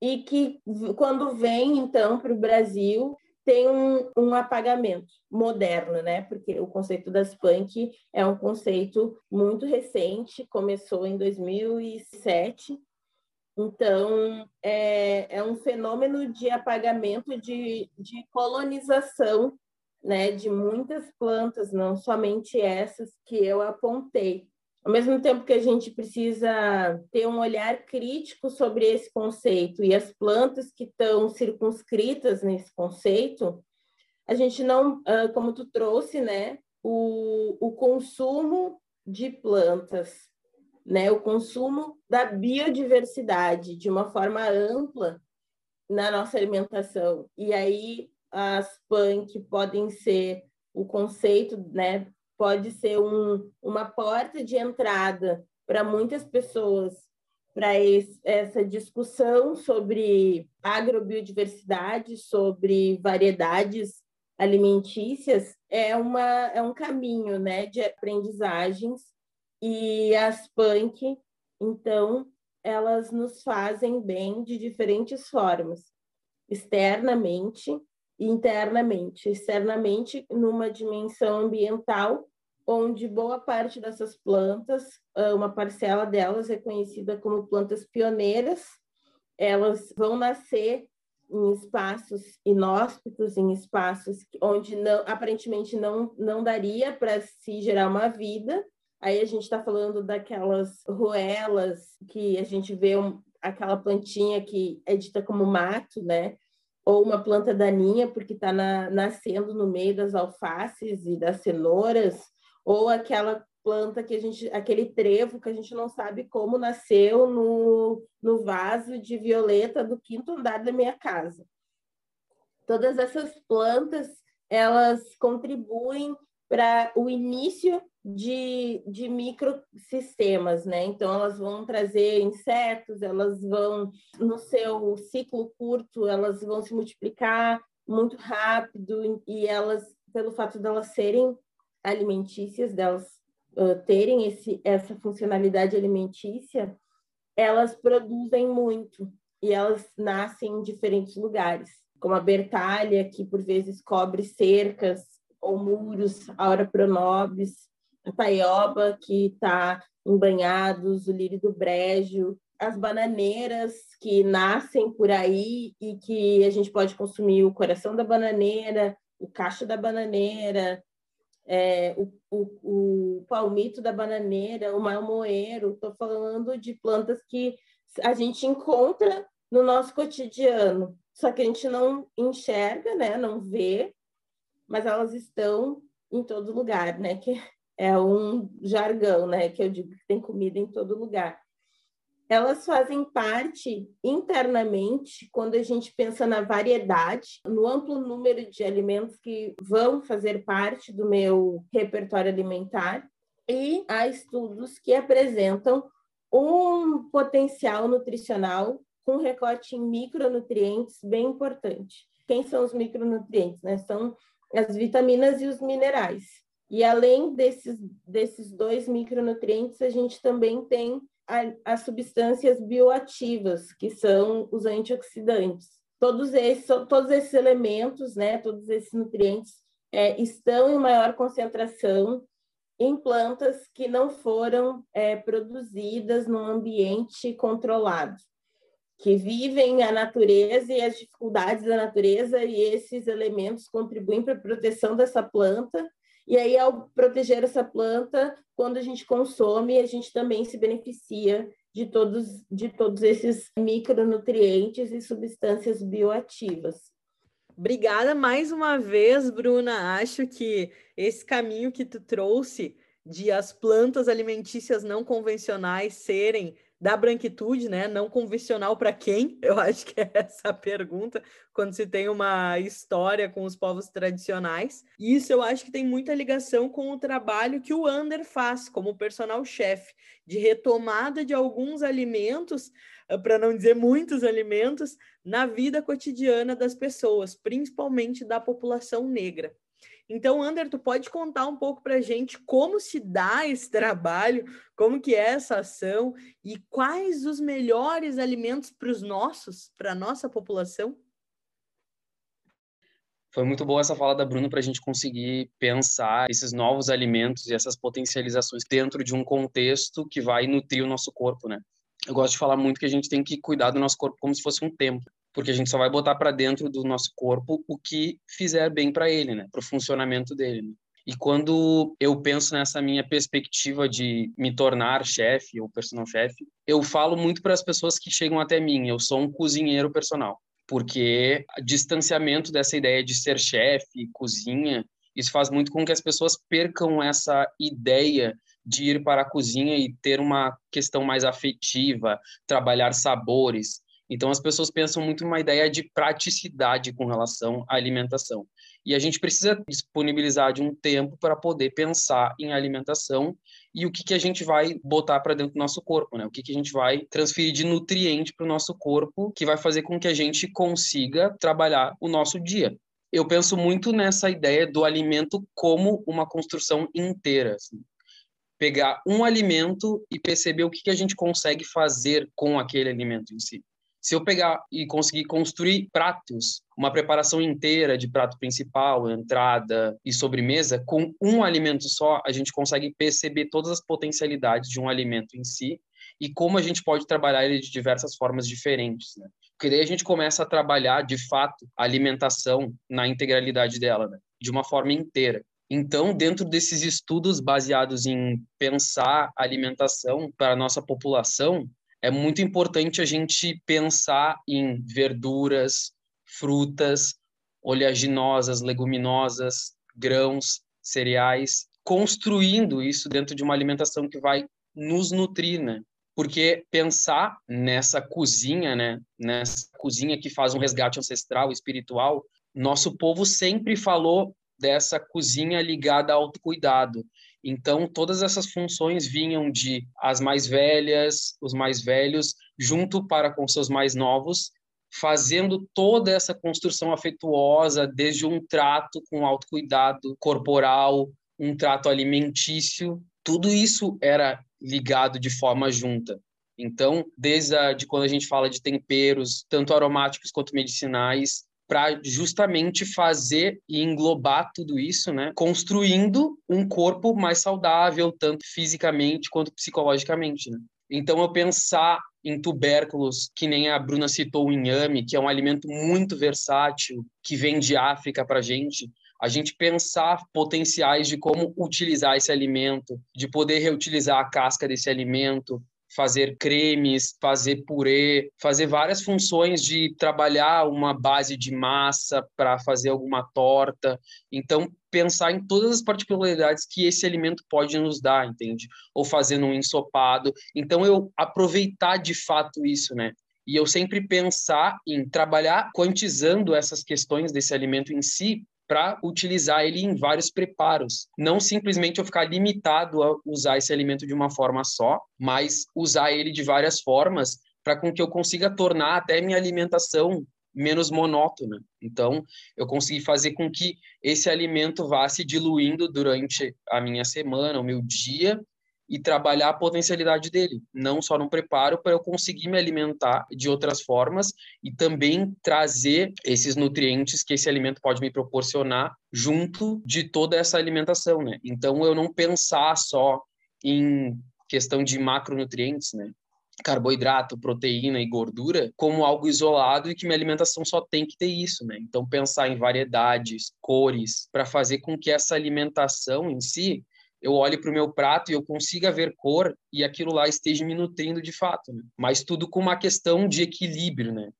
e que, quando vem, então, para o Brasil, tem um, um, apagamento moderno, né? Porque o conceito das punk é um conceito muito recente, começou em 2007. Então, é, é um fenômeno de apagamento, de, de colonização né, de muitas plantas, não somente essas que eu apontei. Ao mesmo tempo que a gente precisa ter um olhar crítico sobre esse conceito e as plantas que estão circunscritas nesse conceito, a gente não, como tu trouxe, né, o, o consumo de plantas, né, o consumo da biodiversidade de uma forma ampla na nossa alimentação. E aí as punk podem ser o conceito, né? Pode ser um, uma porta de entrada para muitas pessoas para essa discussão sobre agrobiodiversidade, sobre variedades alimentícias, é, uma, é um caminho né, de aprendizagens e as punk, então, elas nos fazem bem de diferentes formas, externamente internamente. Externamente, numa dimensão ambiental, onde boa parte dessas plantas, ah, uma parcela delas é conhecida como plantas pioneiras, elas vão nascer em espaços inóspitos, em espaços onde não, aparentemente não, não daria para se gerar uma vida. Aí a gente está falando daquelas ruelas que a gente vê um, aquela plantinha que é dita como mato, né? Ou uma planta daninha porque está na, nascendo no meio das alfaces e das cenouras, ou aquela planta que a gente, aquele trevo que a gente não sabe como nasceu no, no vaso de violeta do quinto andar da minha casa. Todas essas plantas, elas contribuem para o início de, de microsistemas, né? Então, elas vão trazer insetos, elas vão, no seu ciclo curto, elas vão se multiplicar muito rápido e elas, pelo fato de elas serem alimentícias, delas uh, terem esse, essa funcionalidade alimentícia, elas produzem muito e elas nascem em diferentes lugares, como a bertalha, que por vezes cobre cercas ou muros, a aura pronobis, a taioba, que está em banhados, o lírio do brejo, as bananeiras que nascem por aí e que a gente pode consumir o coração da bananeira, o cacho da bananeira, é, o, o, o, palmito da bananeira, o malmoeiro, estou falando de plantas que a gente encontra no nosso cotidiano, só que a gente não enxerga, né, não vê, mas elas estão em todo lugar, né, que é um jargão, né, que eu digo que tem comida em todo lugar elas fazem parte internamente quando a gente pensa na variedade, no amplo número de alimentos que vão fazer parte do meu repertório alimentar, e há estudos que apresentam um potencial nutricional com recorte em micronutrientes bem importante. Quem são os micronutrientes? Né? São as vitaminas e os minerais. E além desses, desses dois micronutrientes, a gente também tem as substâncias bioativas, que são os antioxidantes. Todos esses, todos esses elementos, né, todos esses nutrientes é, estão em maior concentração em plantas que não foram é, produzidas num ambiente controlado, que vivem a natureza e as dificuldades da natureza, e esses elementos contribuem para a proteção dessa planta e aí, ao proteger essa planta, quando a gente consome, a gente também se beneficia de todos, de todos esses micronutrientes e substâncias bioativas. Obrigada mais uma vez, Bruna. Acho que esse caminho que tu trouxe de as plantas alimentícias não convencionais serem da branquitude, né? Não convencional para quem? Eu acho que é essa a pergunta quando se tem uma história com os povos tradicionais. E isso eu acho que tem muita ligação com o trabalho que o Ander faz como personal chefe, de retomada de alguns alimentos, ah, para não dizer muitos alimentos, na vida cotidiana das pessoas, principalmente da população negra. Então, Ander, tu pode contar um pouco para a gente como se dá esse trabalho, como que é essa ação e quais os melhores alimentos para os nossos, para a nossa população? Foi muito boa essa fala da Bruna para a gente conseguir pensar esses novos alimentos e essas potencializações dentro de um contexto que vai nutrir o nosso corpo, né? Eu gosto de falar muito que a gente tem que cuidar do nosso corpo como se fosse um templo porque a gente só vai botar para dentro do nosso corpo o que fizer bem para ele, né? Para o funcionamento dele. Né? E quando eu penso nessa minha perspectiva de me tornar chefe ou personal chefe, eu falo muito para as pessoas que chegam até mim, eu sou um cozinheiro personal, porque distanciamento dessa ideia de ser chefe, cozinha, isso faz muito com que as pessoas percam essa ideia de ir para a cozinha e ter uma questão mais afetiva, trabalhar sabores. Então as pessoas pensam muito numa ideia de praticidade com relação à alimentação. E a gente precisa disponibilizar de um tempo para poder pensar em alimentação e o que, que a gente vai botar para dentro do nosso corpo, né? O que, que a gente vai transferir de nutriente para o nosso corpo, que vai fazer com que a gente consiga trabalhar o nosso dia. Eu penso muito nessa ideia do alimento como uma construção inteira. Assim. Pegar um alimento e perceber o que, que a gente consegue fazer com aquele alimento em si. Se eu pegar e conseguir construir pratos, uma preparação inteira de prato principal, entrada e sobremesa, com um alimento só, a gente consegue perceber todas as potencialidades de um alimento em si e como a gente pode trabalhar ele de diversas formas diferentes, né? Porque daí a gente começa a trabalhar, de fato, a alimentação na integralidade dela, né? de uma forma inteira. Então, dentro desses estudos baseados em pensar alimentação para a nossa população, é muito importante a gente pensar em verduras, frutas, oleaginosas, leguminosas, grãos, cereais, construindo isso dentro de uma alimentação que vai nos nutrir, né? Porque pensar nessa cozinha, né, nessa cozinha que faz um resgate ancestral, espiritual, nosso povo sempre falou dessa cozinha ligada ao autocuidado. Então, todas essas funções vinham de as mais velhas, os mais velhos, junto para com seus mais novos, fazendo toda essa construção afetuosa, desde um trato com autocuidado corporal, um trato alimentício, tudo isso era ligado de forma junta. Então, desde a, de quando a gente fala de temperos, tanto aromáticos quanto medicinais, para justamente fazer e englobar tudo isso, né? Construindo um corpo mais saudável, tanto fisicamente quanto psicologicamente, né? Então, eu pensar em tubérculos, que nem a Bruna citou o inhame, que é um alimento muito versátil, que vem de África para a gente, a gente pensar potenciais de como utilizar esse alimento, de poder reutilizar a casca desse alimento, fazer cremes, fazer purê, fazer várias funções de trabalhar uma base de massa para fazer alguma torta. Então, pensar em todas as particularidades que esse alimento pode nos dar, entende? Ou fazendo um ensopado. Então, eu aproveitar de fato isso, né? E eu sempre pensar em trabalhar quantizando essas questões desse alimento em si para utilizar ele em vários preparos. Não simplesmente eu ficar limitado a usar esse alimento de uma forma só, mas usar ele de várias formas para com que eu consiga tornar até minha alimentação menos monótona. Então, eu consegui fazer com que esse alimento vá se diluindo durante a minha semana, o meu dia, e trabalhar a potencialidade dele, não só no preparo, para eu conseguir me alimentar de outras formas e também trazer esses nutrientes que esse alimento pode me proporcionar junto de toda essa alimentação, né? Então eu não pensar só em questão de macronutrientes, né? carboidrato, proteína e gordura como algo isolado e que minha alimentação só tem que ter isso, né? Então pensar em variedades, cores, para fazer com que essa alimentação em si eu olhe para o meu prato e eu consiga ver cor e aquilo lá esteja me nutrindo de fato. Né? Mas tudo com uma questão de equilíbrio, né?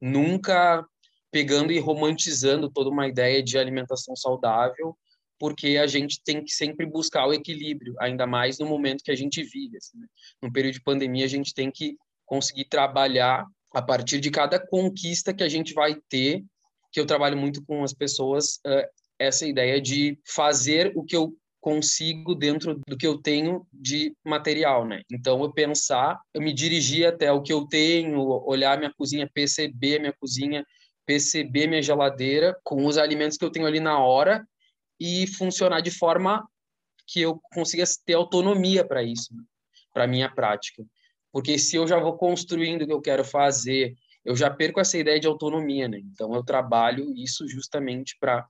Nunca pegando e romantizando toda uma ideia de alimentação saudável, porque a gente tem que sempre buscar o equilíbrio, ainda mais no momento que a gente vive. Assim, né? No período de pandemia, a gente tem que conseguir trabalhar a partir de cada conquista que a gente vai ter, que eu trabalho muito com as pessoas, uh, essa ideia de fazer o que eu consigo dentro do que eu tenho de material, né? Então eu pensar, eu me dirigir até o que eu tenho, olhar minha cozinha, perceber minha cozinha, perceber minha geladeira com os alimentos que eu tenho ali na hora e funcionar de forma que eu consiga ter autonomia para isso, para minha prática. Porque se eu já vou construindo o que eu quero fazer, eu já perco essa ideia de autonomia, né? Então eu trabalho isso justamente para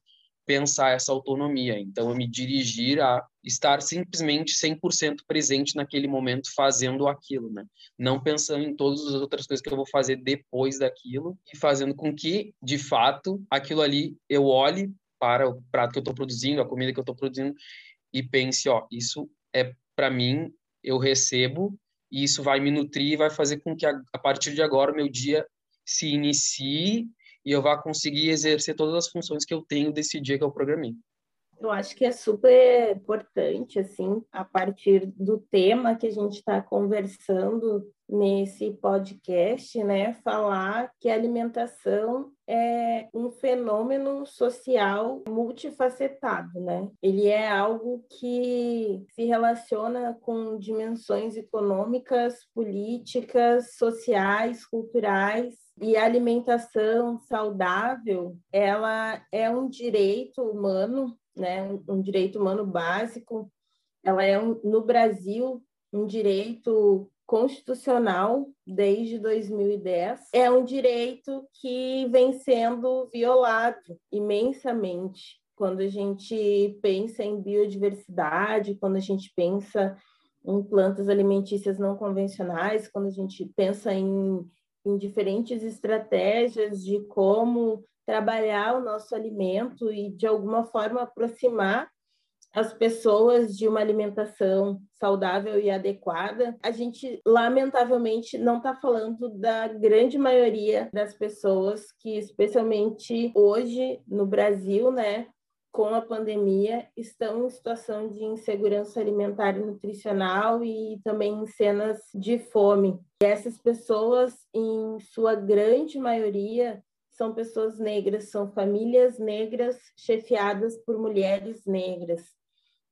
pensar essa autonomia. Então, eu me dirigir a estar simplesmente 100% presente naquele momento fazendo aquilo, né? Não pensando em todas as outras coisas que eu vou fazer depois daquilo e fazendo com que, de fato, aquilo ali eu olhe para o prato que eu estou produzindo, a comida que eu estou produzindo e pense, ó, isso é para mim, eu recebo e isso vai me nutrir e vai fazer com que a, a partir de agora o meu dia se inicie e eu vá conseguir exercer todas as funções que eu tenho desse dia que eu programei. Eu acho que é super importante, assim, a partir do tema que a gente está conversando nesse podcast, né, falar que a alimentação é um fenômeno social multifacetado, né? Ele é algo que se relaciona com dimensões econômicas, políticas, sociais, culturais e a alimentação saudável, ela é um direito humano né, um direito humano básico. Ela é, um, no Brasil, um direito constitucional desde 2010. É um direito que vem sendo violado imensamente quando a gente pensa em biodiversidade, quando a gente pensa em plantas alimentícias não convencionais, quando a gente pensa em, em diferentes estratégias de como trabalhar o nosso alimento e, de alguma forma, aproximar as pessoas de uma alimentação saudável e adequada. A gente, lamentavelmente, não está falando da grande maioria das pessoas que, especialmente hoje no Brasil, né, com a pandemia, estão em situação de insegurança alimentar e nutricional e também em cenas de fome. E essas pessoas, em sua grande maioria, são pessoas negras, são famílias negras chefiadas por mulheres negras.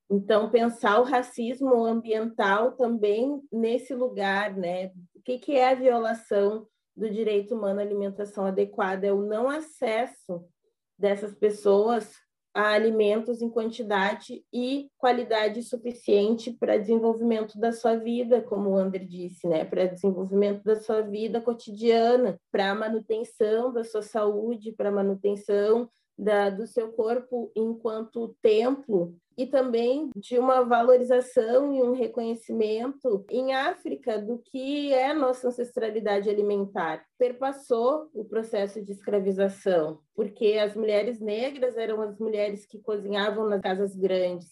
Então, pensar o racismo ambiental também nesse lugar, né? O que, que é a violação do direito humano à alimentação adequada? É o não acesso dessas pessoas a alimentos em quantidade e qualidade suficiente para desenvolvimento da sua vida, como o André disse, né? Para desenvolvimento da sua vida cotidiana, para manutenção da sua saúde, para manutenção da, do seu corpo enquanto templo e também de uma valorização e um reconhecimento em África do que é nossa ancestralidade alimentar. Perpassou o processo de escravização, porque as mulheres negras eram as mulheres que cozinhavam nas casas grandes.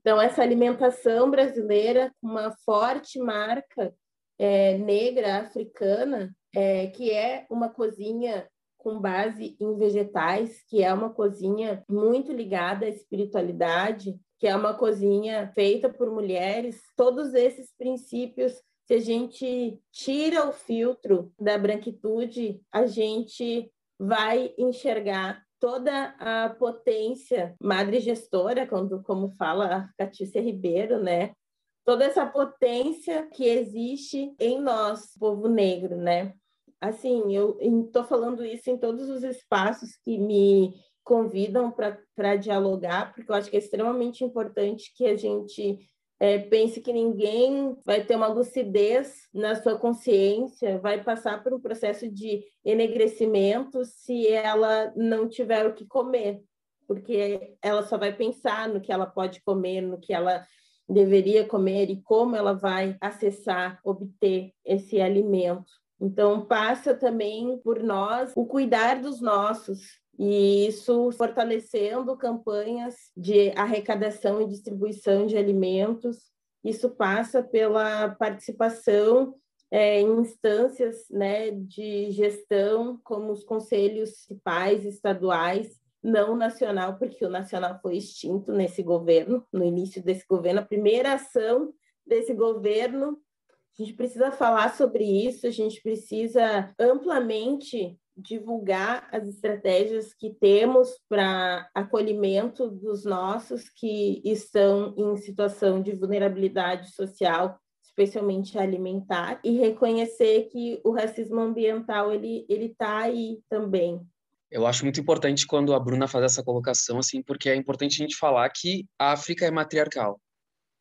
Então, essa alimentação brasileira, uma forte marca é, negra africana, é, que é uma cozinha com base em vegetais, que é uma cozinha muito ligada à espiritualidade, que é uma cozinha feita por mulheres. Todos esses princípios, se a gente tira o filtro da branquitude, a gente vai enxergar toda a potência madre gestora, quando, como fala a Catícia Ribeiro, né? Toda essa potência que existe em nós, povo negro, né? Assim, eu estou falando isso em todos os espaços que me convidam para dialogar, porque eu acho que é extremamente importante que a gente é, pense que ninguém vai ter uma lucidez na sua consciência, vai passar por um processo de enegrecimento se ela não tiver o que comer, porque ela só vai pensar no que ela pode comer, no que ela deveria comer e como ela vai acessar, obter esse alimento. Então, passa também por nós o cuidar dos nossos, e isso fortalecendo campanhas de arrecadação e distribuição de alimentos. Isso passa pela participação é, em instâncias né, de gestão, como os conselhos municipais, estaduais, não nacional, porque o nacional foi extinto nesse governo, no início desse governo. A primeira ação desse governo a gente precisa falar sobre isso, a gente precisa amplamente divulgar as estratégias que temos para acolhimento dos nossos que estão em situação de vulnerabilidade social, especialmente alimentar, e reconhecer que o racismo ambiental ele ele está aí também. Eu acho muito importante quando a Bruna faz essa colocação, assim, porque é importante a gente falar que a África é matriarcal.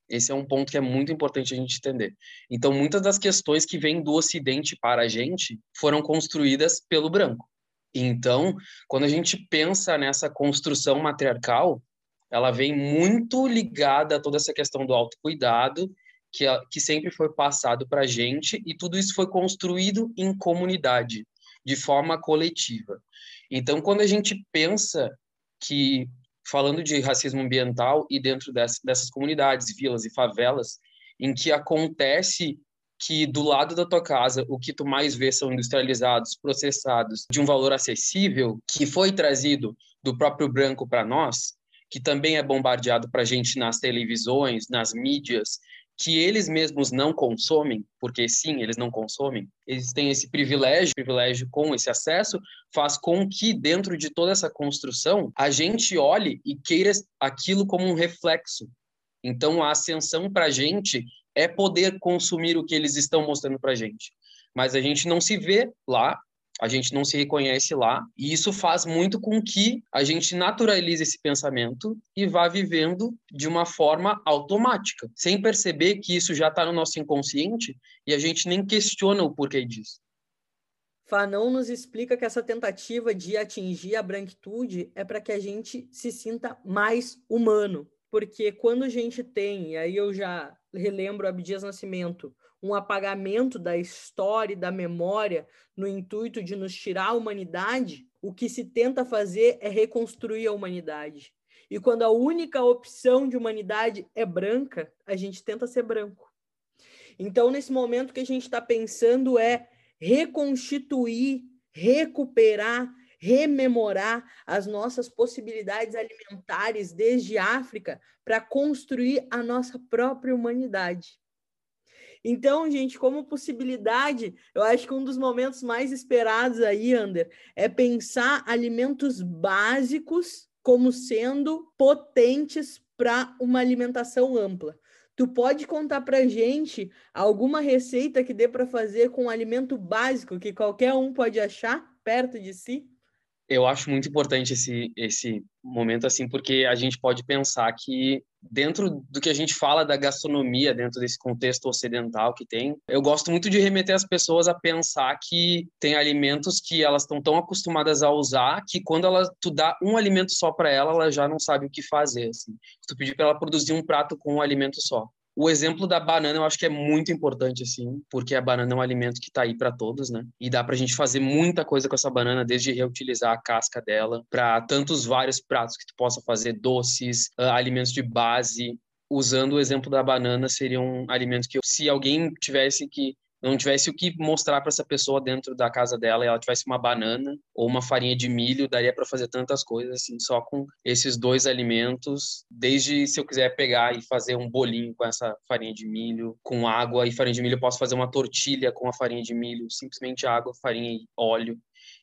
Esse é um ponto que é muito importante a gente entender. Então, muitas das questões que vêm do Ocidente para a gente foram construídas pelo branco. Então, quando a gente pensa nessa construção matriarcal, ela vem muito ligada a toda essa questão do autocuidado, que, que sempre foi passado para a gente, e tudo isso foi construído em comunidade, de forma coletiva. Então, quando a gente pensa que falando de racismo ambiental e dentro dessas, dessas comunidades, vilas e favelas, em que acontece que do lado da tua casa o que tu mais vê são industrializados, processados, de um valor acessível, que foi trazido do próprio branco para nós, que também é bombardeado para a gente nas televisões, nas mídias, que eles mesmos não consomem, porque sim, eles não consomem, eles têm esse privilégio, privilégio com esse acesso, faz com que dentro de toda essa construção a gente olhe e queira aquilo como um reflexo. Então a ascensão para a gente é poder consumir o que eles estão mostrando para a gente. Mas a gente não se vê lá, a gente não se reconhece lá, e isso faz muito com que a gente naturalize esse pensamento e vá vivendo de uma forma automática, sem perceber que isso já está no nosso inconsciente e a gente nem questiona o porquê disso. Fanon nos explica que essa tentativa de atingir a branquitude é para que a gente se sinta mais humano. Porque quando a gente tem, e aí eu já relembro Abdias Nascimento, um apagamento da história e da memória no intuito de nos tirar a humanidade, o que se tenta fazer é reconstruir a humanidade. E quando a única opção de humanidade é branca, a gente tenta ser branco. Então, nesse momento que a gente está pensando é reconstituir, recuperar, rememorar as nossas possibilidades alimentares desde África para construir a nossa própria humanidade. Então, gente, como possibilidade, eu acho que um dos momentos mais esperados aí, Ander, é pensar alimentos básicos como sendo potentes para uma alimentação ampla. Tu pode contar para gente alguma receita que dê para fazer com um alimento básico que qualquer um pode achar perto de si? Eu acho muito importante esse, esse momento, assim, porque a gente pode pensar que dentro do que a gente fala da gastronomia, dentro desse contexto ocidental que tem, eu gosto muito de remeter as pessoas a pensar que tem alimentos que elas estão tão acostumadas a usar que quando ela, tu dá um alimento só para ela, ela já não sabe o que fazer, assim. Se tu pedir para ela produzir um prato com um alimento só. O exemplo da banana eu acho que é muito importante, assim, porque a banana é um alimento que está aí para todos, né? E dá para a gente fazer muita coisa com essa banana, desde reutilizar a casca dela para tantos vários pratos que tu possa fazer, doces, uh, alimentos de base. Usando o exemplo da banana, seria um alimento que, se alguém tivesse que não tivesse o que mostrar para essa pessoa dentro da casa dela e ela tivesse uma banana ou uma farinha de milho, daria para fazer tantas coisas assim, só com esses dois alimentos. Desde se eu quiser pegar e fazer um bolinho com essa farinha de milho, com água e farinha de milho, eu posso fazer uma tortilha com a farinha de milho, simplesmente água, farinha e óleo.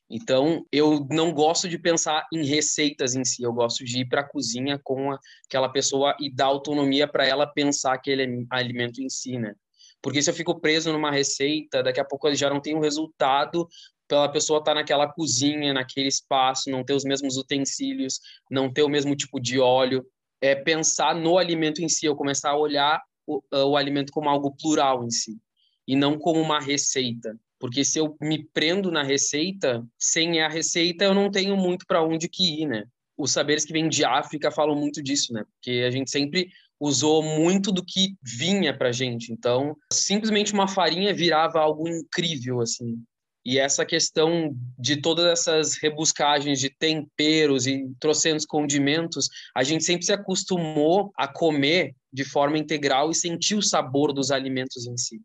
Então, eu não gosto de pensar em receitas em si, eu gosto de ir para a cozinha com aquela pessoa e dar autonomia para ela pensar aquele alimento em si, né? Porque se eu fico preso numa receita, daqui a pouco ele já não tem um resultado pela pessoa estar tá naquela cozinha, naquele espaço, não ter os mesmos utensílios, não ter o mesmo tipo de óleo. É pensar no alimento em si, eu começar a olhar o, o alimento como algo plural em si, e não como uma receita. Porque se eu me prendo na receita, sem a receita eu não tenho muito para onde que ir, né? Os saberes que vêm de África falam muito disso, né? Porque a gente sempre usou muito do que vinha para gente. Então, simplesmente uma farinha virava algo incrível, assim. E essa questão de todas essas rebuscagens de temperos e trocentos condimentos, a gente sempre se acostumou a comer de forma integral e sentir o sabor dos alimentos em si.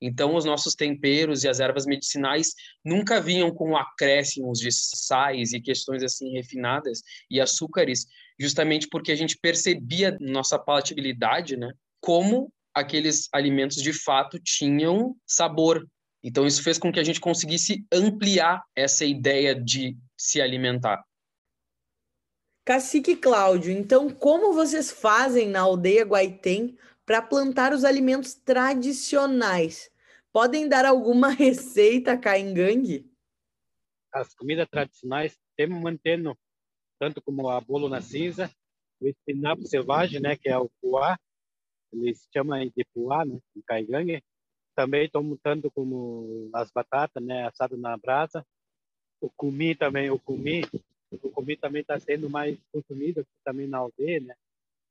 Então, os nossos temperos e as ervas medicinais nunca vinham com acréscimos de sais e questões assim refinadas e açúcares, justamente porque a gente percebia nossa palatabilidade, né, como aqueles alimentos de fato tinham sabor. Então isso fez com que a gente conseguisse ampliar essa ideia de se alimentar. Cacique Cláudio, então como vocês fazem na aldeia Guaitem para plantar os alimentos tradicionais? Podem dar alguma receita cá em Gangue? As comidas tradicionais temos mantendo tanto como a bolo na cinza, o espinafre selvagem, né, que é o puá, eles chamam de puá, né, em caigangue. Também estou montando como as batatas, né, assado na brasa. O cumi também, o cumi, o cumi também está sendo mais consumido também na aldeia, né,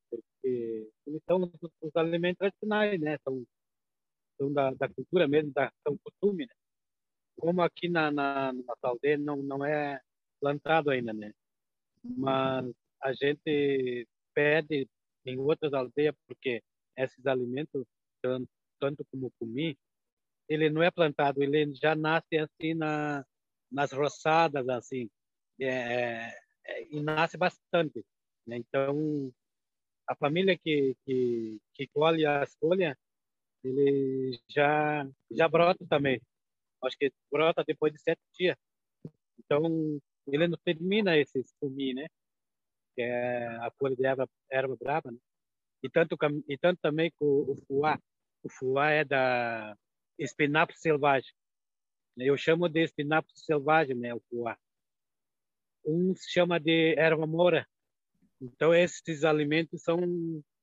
porque eles são os, os alimentos tradicionais, né, são, são da, da cultura mesmo, da, são costume, né. Como aqui na, na, na aldeia não, não é plantado ainda, né, mas a gente pede em outras aldeias porque esses alimentos tanto como comi ele não é plantado ele já nasce assim na nas roçadas assim é, é, e nasce bastante Né? Então, a família que, que, que colhe as folhas, ele já, já brota também. Acho que brota depois de sete dias. Então, ele não termina esse sumir, né? Que é a folha de erva, erva brava, né? E tanto, e tanto também com o fuá. O fuá é da espinafre selvagem. Eu chamo de espinafre selvagem, né? O fuá. Um se chama de erva mora. Então, esses alimentos são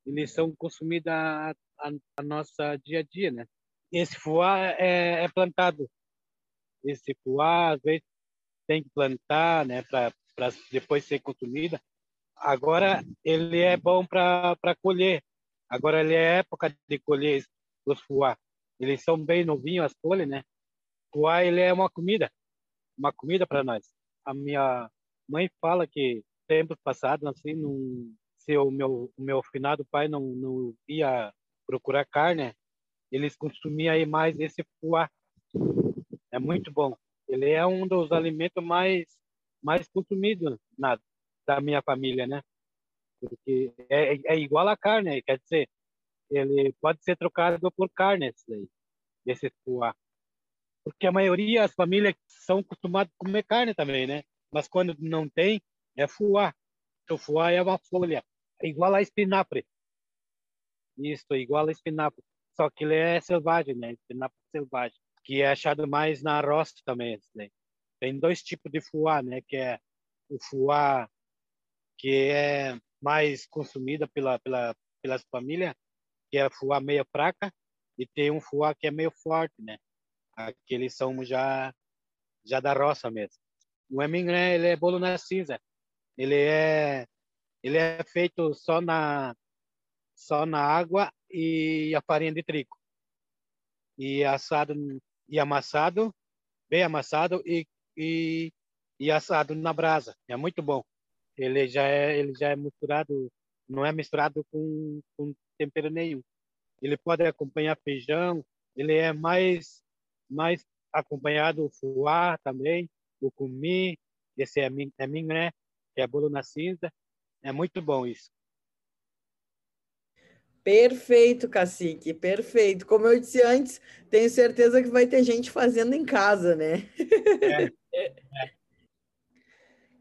eles são consumidos a, a, a nossa dia a dia, né? Esse fuá é, é plantado. Esse fuá, às vezes, tem que plantar, né, para depois ser consumida. Agora ele é bom para colher. Agora ele é época de colher os fuá. Eles são bem novinhos as folhas, né? Fuá ele é uma comida, uma comida para nós. A minha mãe fala que tempo passado, assim, num, se o meu o meu finado pai não não ia procurar carne, eles consumiam aí mais esse fuá. É muito bom. Ele é um dos alimentos mais mais consumidos na da minha família, né? Porque é, é igual a carne, quer dizer, ele pode ser trocado por carne esse daí, esse fuá. Porque a maioria das famílias são acostumadas a comer carne também, né? Mas quando não tem, é fuá. O fuá é uma folha, é igual a espinafre. Isso, igual a espinafre. Só que ele é selvagem, né? Espinafre selvagem que é achado mais na roça também. Né? Tem dois tipos de fuá, né? Que é o fuá que é mais consumida pela pela pelas famílias, que é fuá meio fraca, e tem um fuá que é meio forte, né? Aqueles são já já da roça mesmo. O emingré, ele é bolo na cinza. Ele é ele é feito só na só na água e a farinha de trigo. E assado e amassado, bem amassado e, e, e assado na brasa. É muito bom. Ele já é, ele já é misturado, não é misturado com, com tempero nenhum. Ele pode acompanhar feijão, ele é mais, mais acompanhado o fuá também, o cumi, esse é, é minho, né? Que é bolo na cinza. É muito bom isso. Perfeito, cacique, perfeito. Como eu disse antes, tenho certeza que vai ter gente fazendo em casa, né? É.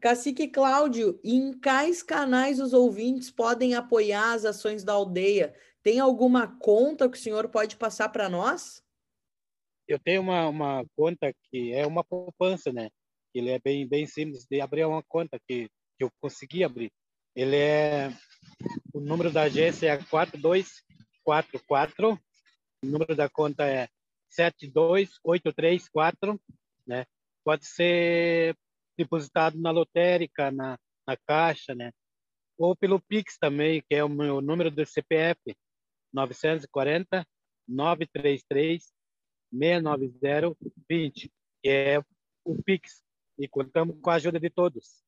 Cacique Cláudio, em quais canais os ouvintes podem apoiar as ações da aldeia? Tem alguma conta que o senhor pode passar para nós? Eu tenho uma, uma conta que é uma poupança, né? Ele é bem, bem simples de abrir uma conta que, que eu consegui abrir. Ele é o número da agência é 4244. O número da conta é 72834, né? Pode ser depositado na lotérica, na, na caixa, né? Ou pelo Pix também, que é o meu número do CPF, 940 933 690 20, que é o Pix. E contamos com a ajuda de todos.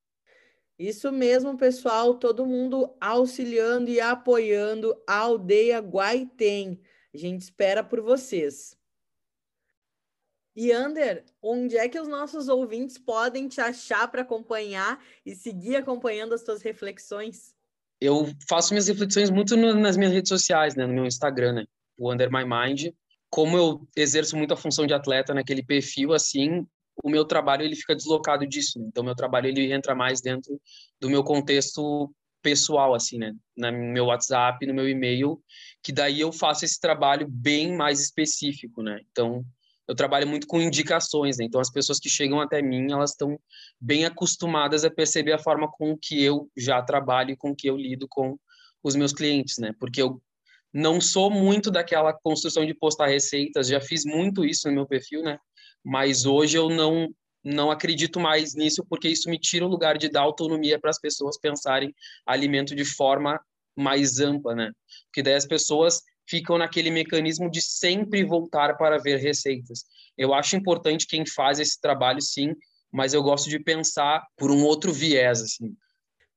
Isso mesmo, pessoal, todo mundo auxiliando e apoiando a aldeia Guaitem. A gente espera por vocês. E Ander, onde é que os nossos ouvintes podem te achar para acompanhar e seguir acompanhando as tuas reflexões? Eu faço minhas reflexões muito no, nas minhas redes sociais, né, no meu Instagram, né, o Under My Mind. Como eu exerço muito a função de atleta naquele perfil, assim, o meu trabalho ele fica deslocado disso. Né? Então, meu trabalho ele entra mais dentro do meu contexto pessoal, assim, né? No meu WhatsApp, no meu e-mail, que daí eu faço esse trabalho bem mais específico, né? Então, eu trabalho muito com indicações, né? Então, as pessoas que chegam até mim, elas estão bem acostumadas a perceber a forma com que eu já trabalho e com que eu lido com os meus clientes, né? Porque eu não sou muito daquela construção de postar receitas, já fiz muito isso no meu perfil, né? Mas hoje eu não não acredito mais nisso porque isso me tira o lugar de dar autonomia para as pessoas pensarem alimento de forma mais ampla, né? Porque daí as pessoas ficam naquele mecanismo de sempre voltar para ver receitas. Eu acho importante quem faz esse trabalho, sim, mas eu gosto de pensar por um outro viés, assim.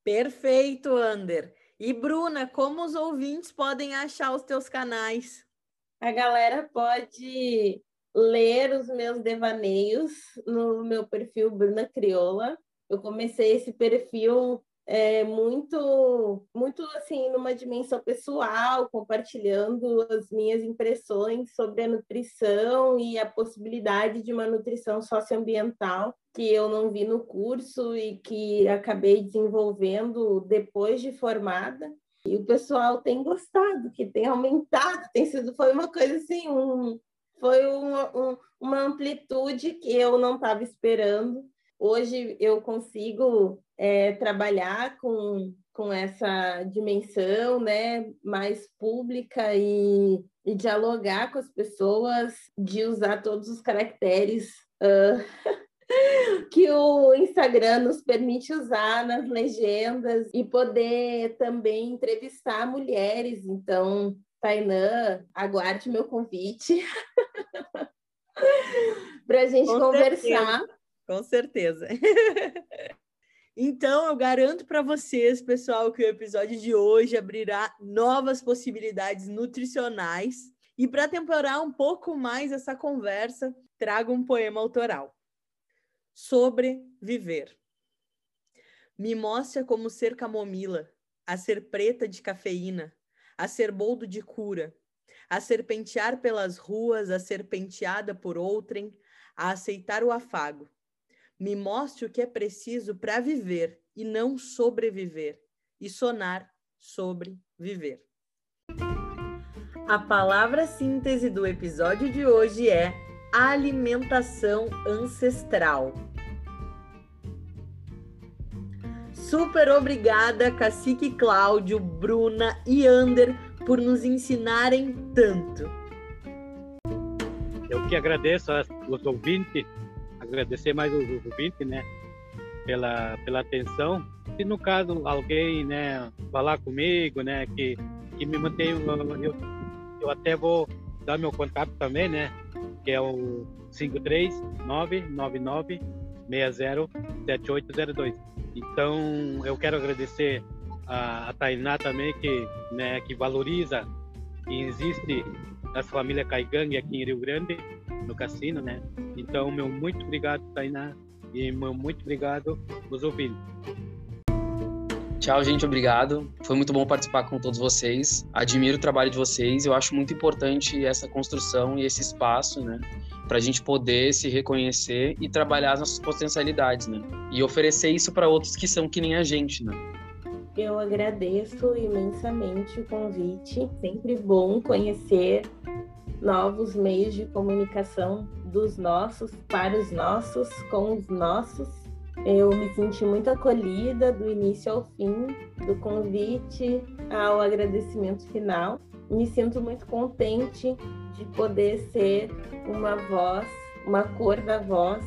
Perfeito, Ander. E Bruna, como os ouvintes podem achar os teus canais? A galera pode ler os meus devaneios no meu perfil Bruna Crioula. Eu comecei esse perfil é, muito, muito assim, numa dimensão pessoal, compartilhando as minhas impressões sobre a nutrição e a possibilidade de uma nutrição socioambiental que eu não vi no curso e que acabei desenvolvendo depois de formada. E o pessoal tem gostado, que tem aumentado, tem sido, foi uma coisa assim, um, foi uma, um, uma amplitude que eu não estava esperando. Hoje eu consigo é, trabalhar com, com essa dimensão né, mais pública e, e dialogar com as pessoas, de usar todos os caracteres uh, que o Instagram nos permite usar nas legendas e poder também entrevistar mulheres. Então, Tainã, aguarde meu convite para a gente Com conversar. Certeza. Com certeza. então, eu garanto para vocês, pessoal, que o episódio de hoje abrirá novas possibilidades nutricionais. E para temperar um pouco mais essa conversa, trago um poema autoral sobre viver. Me mostra como ser camomila, a ser preta de cafeína, a ser boldo de cura, a serpentear pelas ruas, a ser penteada por outrem, a aceitar o afago. Me mostre o que é preciso para viver e não sobreviver, e sonar sobre viver. A palavra síntese do episódio de hoje é alimentação ancestral. Super obrigada, Cacique Cláudio, Bruna e Ander, por nos ensinarem tanto. Eu que agradeço aos ouvintes, agradecer mais os ouvintes, né, pela, pela atenção. Se no caso alguém, né, falar comigo, né, que, que me mantém, eu, eu até vou dar meu contato também, né, que é o 53999 607802. Então, eu quero agradecer a, a Tainá também, que, né, que valoriza e existe a família Caigangue aqui em Rio Grande, no cassino, né? Então, meu muito obrigado, Tainá, e meu muito obrigado aos ouvintes. Tchau, gente, obrigado. Foi muito bom participar com todos vocês. Admiro o trabalho de vocês. Eu acho muito importante essa construção e esse espaço, né? Para a gente poder se reconhecer e trabalhar as nossas potencialidades, né? E oferecer isso para outros que são que nem a gente, né? Eu agradeço imensamente o convite. Sempre bom conhecer novos meios de comunicação dos nossos, para os nossos, com os nossos. Eu me senti muito acolhida do início ao fim, do convite ao agradecimento final. Me sinto muito contente de poder ser uma voz, uma cor da voz,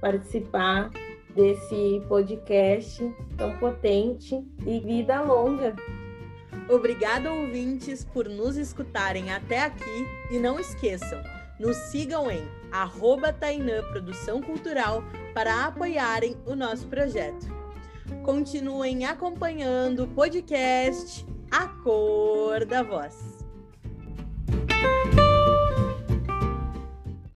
participar desse podcast tão potente e vida longa. Obrigada, ouvintes, por nos escutarem até aqui e não esqueçam, nos sigam em arroba Tainã Produção Cultural para apoiarem o nosso projeto. Continuem acompanhando o podcast a cor da voz.